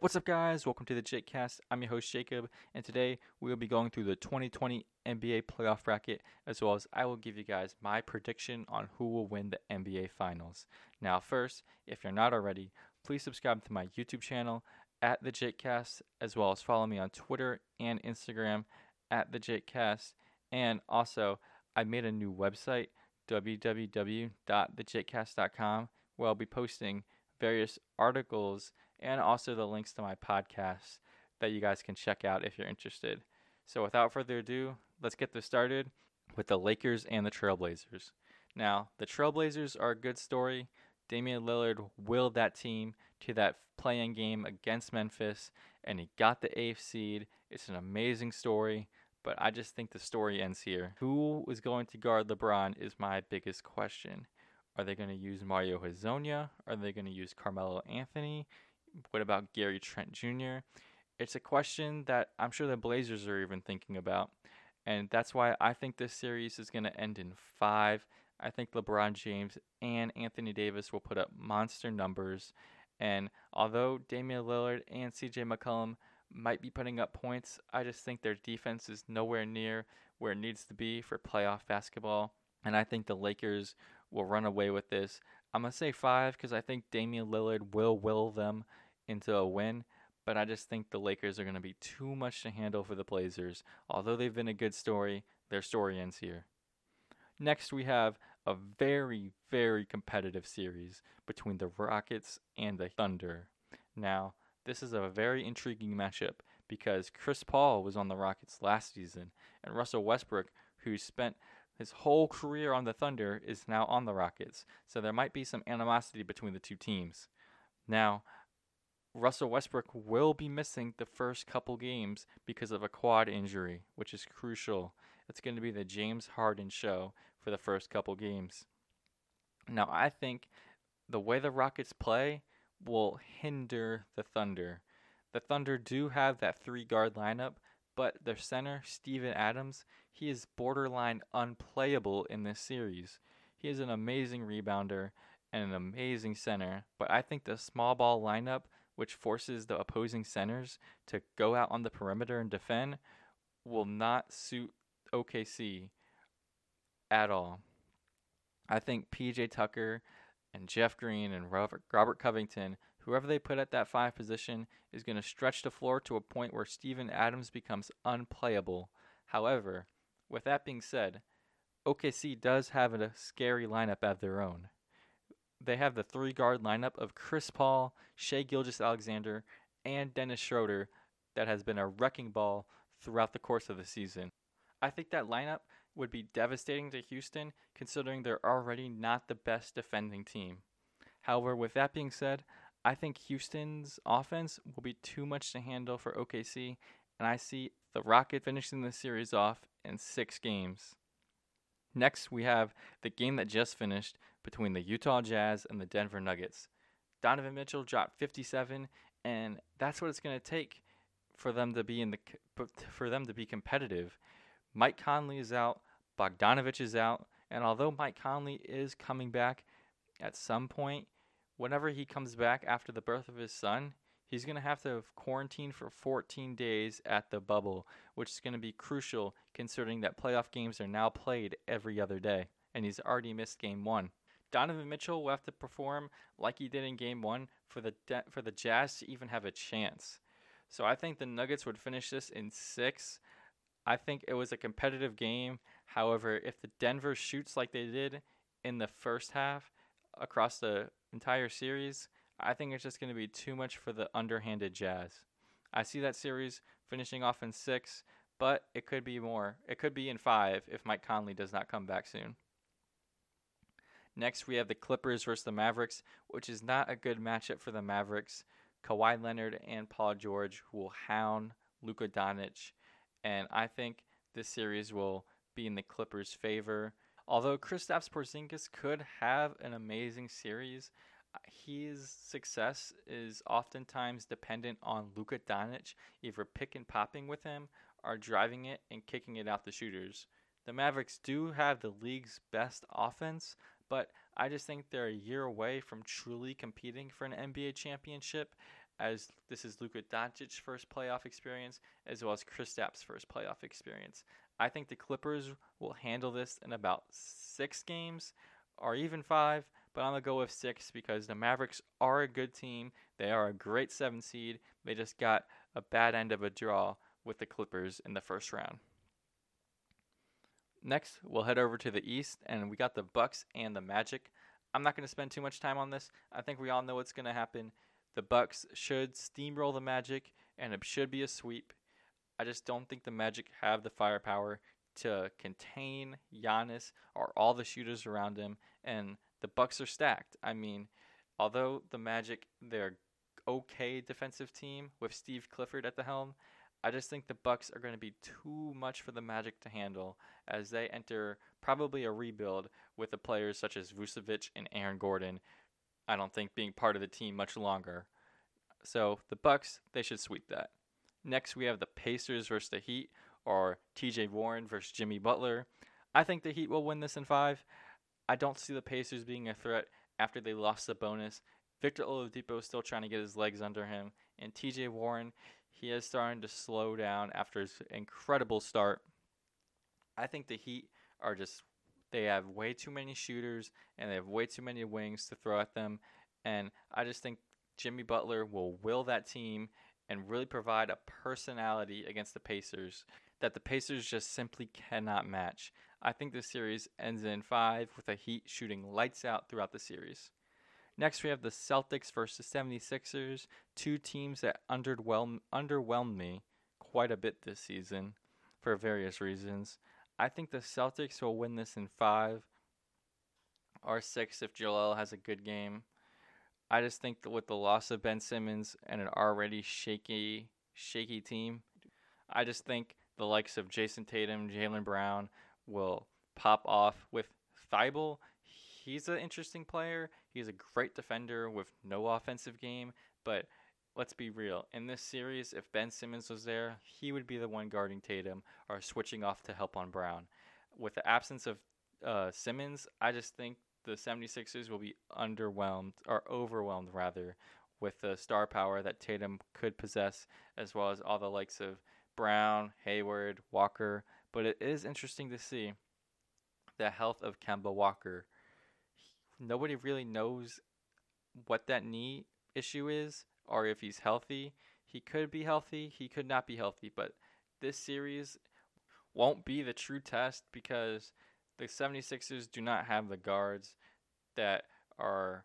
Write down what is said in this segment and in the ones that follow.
What's up, guys? Welcome to the JakeCast. I'm your host, Jacob, and today we will be going through the 2020 NBA playoff bracket, as well as I will give you guys my prediction on who will win the NBA Finals. Now, first, if you're not already, please subscribe to my YouTube channel at the JakeCast, as well as follow me on Twitter and Instagram at the JakeCast. And also, I made a new website, www.thejakecast.com, where I'll be posting various articles and also the links to my podcast that you guys can check out if you're interested. So, without further ado, let's get this started with the Lakers and the Trailblazers. Now, the Trailblazers are a good story. Damian Lillard willed that team to that play-in game against Memphis, and he got the eighth seed. It's an amazing story, but I just think the story ends here. Who is going to guard LeBron is my biggest question. Are they going to use Mario Hezonja? Are they going to use Carmelo Anthony? What about Gary Trent Jr.? It's a question that I'm sure the Blazers are even thinking about. And that's why I think this series is going to end in five. I think LeBron James and Anthony Davis will put up monster numbers. And although Damian Lillard and CJ McCollum might be putting up points, I just think their defense is nowhere near where it needs to be for playoff basketball. And I think the Lakers will run away with this. I'm going to say five because I think Damian Lillard will will them into a win, but I just think the Lakers are going to be too much to handle for the Blazers. Although they've been a good story, their story ends here. Next, we have a very, very competitive series between the Rockets and the Thunder. Now, this is a very intriguing matchup because Chris Paul was on the Rockets last season, and Russell Westbrook, who spent his whole career on the Thunder is now on the Rockets, so there might be some animosity between the two teams. Now, Russell Westbrook will be missing the first couple games because of a quad injury, which is crucial. It's going to be the James Harden show for the first couple games. Now, I think the way the Rockets play will hinder the Thunder. The Thunder do have that three guard lineup, but their center, Steven Adams, he is borderline unplayable in this series. He is an amazing rebounder and an amazing center, but I think the small ball lineup, which forces the opposing centers to go out on the perimeter and defend, will not suit OKC at all. I think PJ Tucker and Jeff Green and Robert, Covington Whoever they put at that five position is going to stretch the floor to a point where Steven Adams becomes unplayable. However, with that being said, OKC does have a scary lineup of their own. They have the three guard lineup of Chris Paul, Shai Gilgeous-Alexander, and Dennis Schroeder that has been a wrecking ball throughout the course of the season. I think that lineup would be devastating to Houston considering they're already not the best defending team. However, with that being said, I think Houston's offense will be too much to handle for OKC, and I see the Rocket finishing the series off in six games. Next, we have the game that just finished between the Utah Jazz and the Denver Nuggets. Donovan Mitchell dropped 57, and that's what it's going to take for them to be in the for them to be competitive. Mike Conley is out, Bogdanovich is out, and although Mike Conley is coming back at some point, whenever he comes back after the birth of his son, he's going to have to quarantine for 14 days at the bubble, which is going to be crucial considering that playoff games are now played every other day, and he's already missed game one. Donovan Mitchell will have to perform like he did in game one for the de- for the Jazz to even have a chance. So I think the Nuggets would finish this in six. I think it was a competitive game. However, if the Denver shoots like they did in the first half across the entire series, I think it's just going to be too much for the underhanded Jazz. I see that series finishing off in six, but it could be more. It could be in five if Mike Conley does not come back soon. Next, we have the Clippers versus the Mavericks, which is not a good matchup for the Mavericks. Kawhi Leonard and Paul George will hound Luka Doncic, and I think this series will be in the Clippers' favor. Although Kristaps Porzingis could have an amazing series, his success is oftentimes dependent on Luka Doncic either pick and popping with him or driving it and kicking it out the shooters. The Mavericks do have the league's best offense, but I just think they're a year away from truly competing for an NBA championship. as this is Luka Doncic's first playoff experience, as well as Chris Kristaps' first playoff experience. I think the Clippers will handle this in about six games or even five, but I'm going to go with six because the Mavericks are a good team. They are a great seven seed. They just got a bad end of a draw with the Clippers in the first round. Next, we'll head over to the East, and we got the Bucks and the Magic. I'm not going to spend too much time on this. I think we all know what's going to happen. The Bucks should steamroll the Magic, and it should be a sweep. I just don't think the Magic have the firepower to contain Giannis or all the shooters around him, and the Bucks are stacked. I mean, although the Magic they're okay defensive team with Steve Clifford at the helm, I just think the Bucks are going to be too much for the Magic to handle as they enter probably a rebuild with the players such as Vucevic and Aaron Gordon. I don't think being part of the team much longer. So the Bucks, they should sweep that. Next, we have the Pacers versus the Heat, or T.J. Warren versus Jimmy Butler. I think the Heat will win this in five. I don't see the Pacers being a threat after they lost Sabonis. Victor Oladipo is still trying to get his legs under him, and T.J. Warren, he is starting to slow down after his incredible start. I think the Heat are just they have way too many shooters and they have way too many wings to throw at them, and I just think Jimmy Butler will will that team and really provide a personality against the Pacers that the Pacers just simply cannot match. I think this series ends in five with a Heat shooting lights out throughout the series. Next, we have the Celtics versus 76ers, two teams that underwhelmed, underwhelmed me quite a bit this season for various reasons. I think the Celtics will win this in five or six if Joel has a good game. I just think that with the loss of Ben Simmons and an already shaky, shaky team, I just think the likes of Jayson Tatum, Jaylen Brown will pop off with Thybulle. He's an interesting player. He's a great defender with no offensive game, but let's be real. In this series, if Ben Simmons was there, he would be the one guarding Tatum or switching off to help on Brown. With the absence of uh, Simmons, I just think the 76ers will be underwhelmed or overwhelmed rather with the star power that Tatum could possess as well as all the likes of Brown, Hayward, Walker, but it is interesting to see the health of Kemba Walker. Nobody really knows what that knee issue is or if he's healthy. He could be healthy, he could not be healthy, but this series won't be the true test because the 76ers do not have the guards that are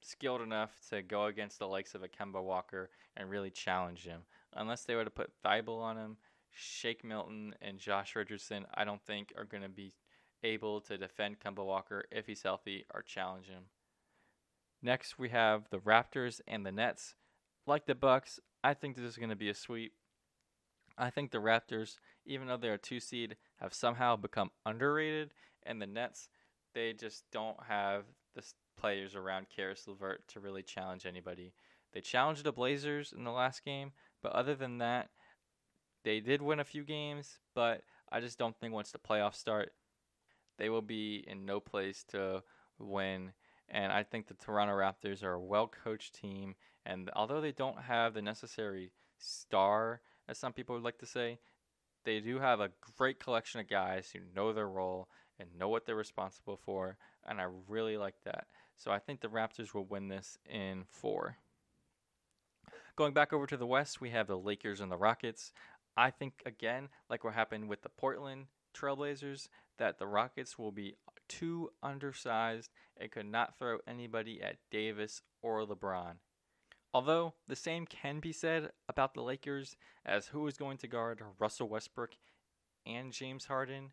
skilled enough to go against the likes of a Kemba Walker and really challenge him. Unless they were to put Thybulle on him, Shake Milton and Josh Richardson, I don't think are going to be able to defend Kemba Walker if he's healthy or challenge him. Next, we have the Raptors and the Nets. Like the Bucks, I think this is going to be a sweep. I think the Raptors, even though they're a two seed, have somehow become underrated, and the Nets, they just don't have the players around Caris LeVert to really challenge anybody. They challenged the Blazers in the last game, but other than that, they did win a few games, but I just don't think once the playoffs start, they will be in no place to win. And I think the Toronto Raptors are a well coached team. And although they don't have the necessary star, as some people would like to say, they do have a great collection of guys who know their role and know what they're responsible for. And I really like that. So I think the Raptors will win this in four. Going back over to the West, we have the Lakers and the Rockets. I think, again, like what happened with the Portland Trailblazers, that the Rockets will be too undersized and could not throw anybody at Davis or LeBron. Although the same can be said about the Lakers as who is going to guard Russell Westbrook and James Harden,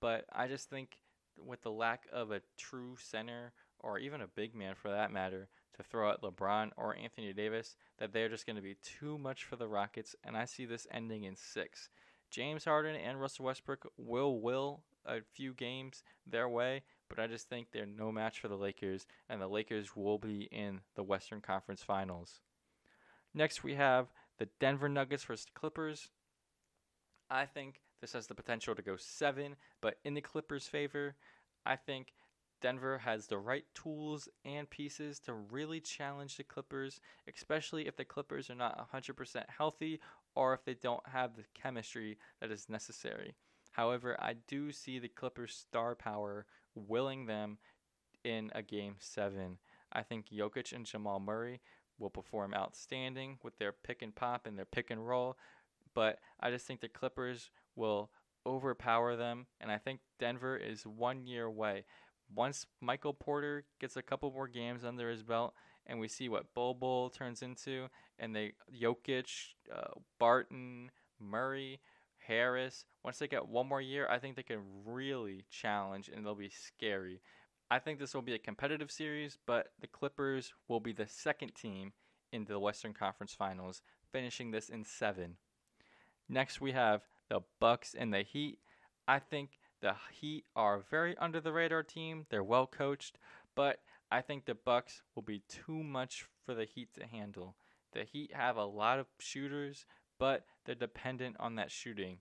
but I just think with the lack of a true center or even a big man for that matter to throw at LeBron or Anthony Davis, that they're just going to be too much for the Rockets, and I see this ending in six. James Harden and Russell Westbrook will will a few games their way, but I just think they're no match for the Lakers, and the Lakers will be in the Western Conference Finals. Next, we have the Denver Nuggets versus the Clippers. I think this has the potential to go seven, but in the Clippers' favor, I think Denver has the right tools and pieces to really challenge the Clippers, especially if the Clippers are not 100% healthy or if they don't have the chemistry that is necessary. However, I do see the Clippers' star power willing them in a game seven. I think Jokic and Jamal Murray will perform outstanding with their pick and pop and their pick and roll, but I just think the Clippers will overpower them, and I think Denver is one year away. Once Michael Porter gets a couple more games under his belt, and we see what Bol turns into, and they Jokic, uh, Barton, Murray, Harris. Once they get one more year, I think they can really challenge, and they'll be scary. I think this will be a competitive series, but the Clippers will be the second team in the Western Conference Finals, finishing this in seven. Next, we have the Bucks and the Heat. I think the Heat are very under the radar team. They're well coached, but I think the Bucks will be too much for the Heat to handle. The Heat have a lot of shooters, but they're dependent on that shooting.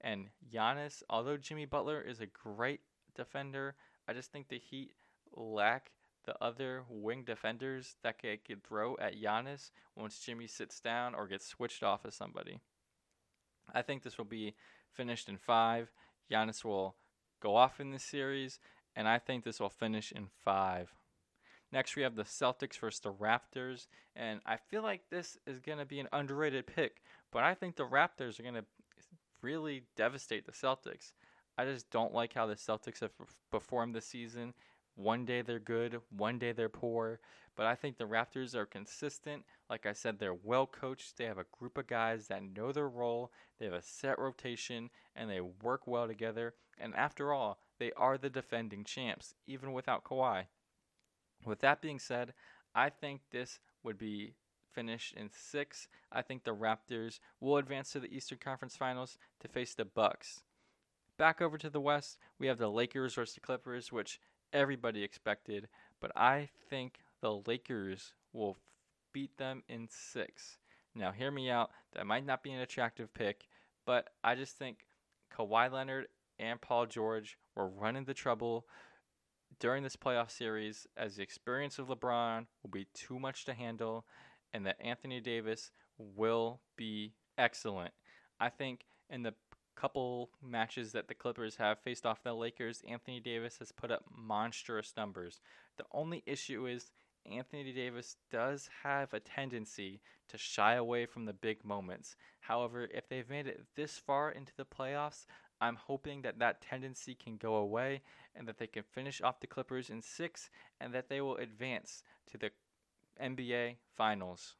And Giannis, although Jimmy Butler is a great defender, I just think the Heat lack the other wing defenders that could throw at Giannis once Jimmy sits down or gets switched off of somebody. I think this will be finished in five. Giannis will go off in this series, and I think this will finish in five. Next, we have the Celtics versus the Raptors, and I feel like this is going to be an underrated pick, but I think the Raptors are going to really devastate the Celtics. I just don't like how the Celtics have performed this season. One day they're good, one day they're poor. But I think the Raptors are consistent. Like I said, they're well coached. They have a group of guys that know their role. They have a set rotation and they work well together. And after all, they are the defending champs, even without Kawhi. With that being said, I think this would be finished in six. I think the Raptors will advance to the Eastern Conference Finals to face the Bucks. Back over to the West, we have the Lakers versus the Clippers, which everybody expected, but I think the Lakers will beat them in six. Now, hear me out. That might not be an attractive pick, but I just think Kawhi Leonard and Paul George will run into trouble during this playoff series as the experience of LeBron will be too much to handle and that Anthony Davis will be excellent. I think in the couple matches that the Clippers have faced off the Lakers, Anthony Davis has put up monstrous numbers. The only issue is Anthony Davis does have a tendency to shy away from the big moments. However, if they've made it this far into the playoffs, I'm hoping that that tendency can go away and that they can finish off the Clippers in six and that they will advance to the NBA Finals.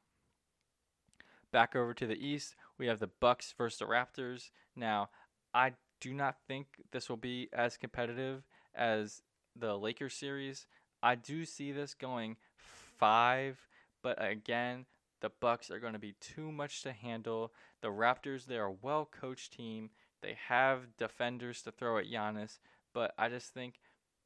Back over to the East, we have the Bucks versus the Raptors. Now, I do not think this will be as competitive as the Lakers series. I do see this going five, but again, the Bucks are going to be too much to handle. The Raptors, they're a well-coached team. They have defenders to throw at Giannis, but I just think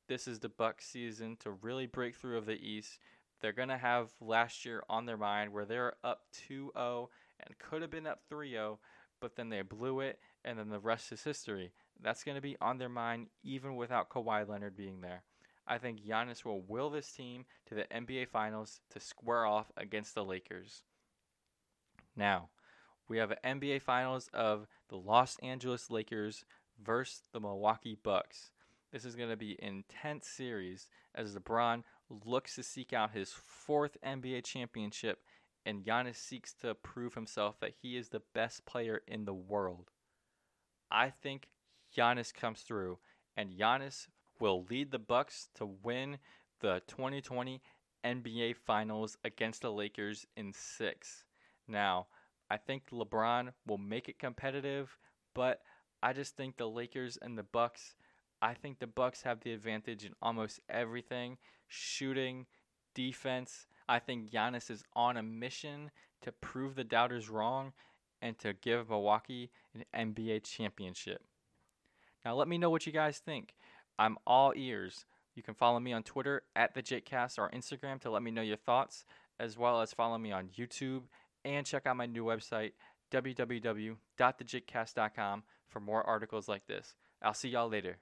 this is the Bucks season to really break through of the East. They're going to have last year on their mind where they're up 2-0 and could have been up 3-0, but then they blew it and then the rest is history. That's going to be on their mind even without Kawhi Leonard being there. I think Giannis will will this team to the NBA Finals to square off against the Lakers. Now, we have an NBA Finals of the Los Angeles Lakers versus the Milwaukee Bucks. This is going to be intense series as LeBron looks to seek out his fourth NBA championship and Giannis seeks to prove himself that he is the best player in the world. I think Giannis comes through and Giannis will lead the Bucks to win the 2020 NBA Finals against the Lakers in 6. Now, I think LeBron will make it competitive, but I just think the Lakers and the Bucks I think the Bucks have the advantage in almost everything, shooting, defense. I think Giannis is on a mission to prove the doubters wrong and to give Milwaukee an NBA championship. Now let me know what you guys think. I'm all ears. You can follow me on Twitter at the JakeCast or Instagram to let me know your thoughts, as well as follow me on YouTube and check out my new website, www.thejakecast.com, for more articles like this. I'll see y'all later.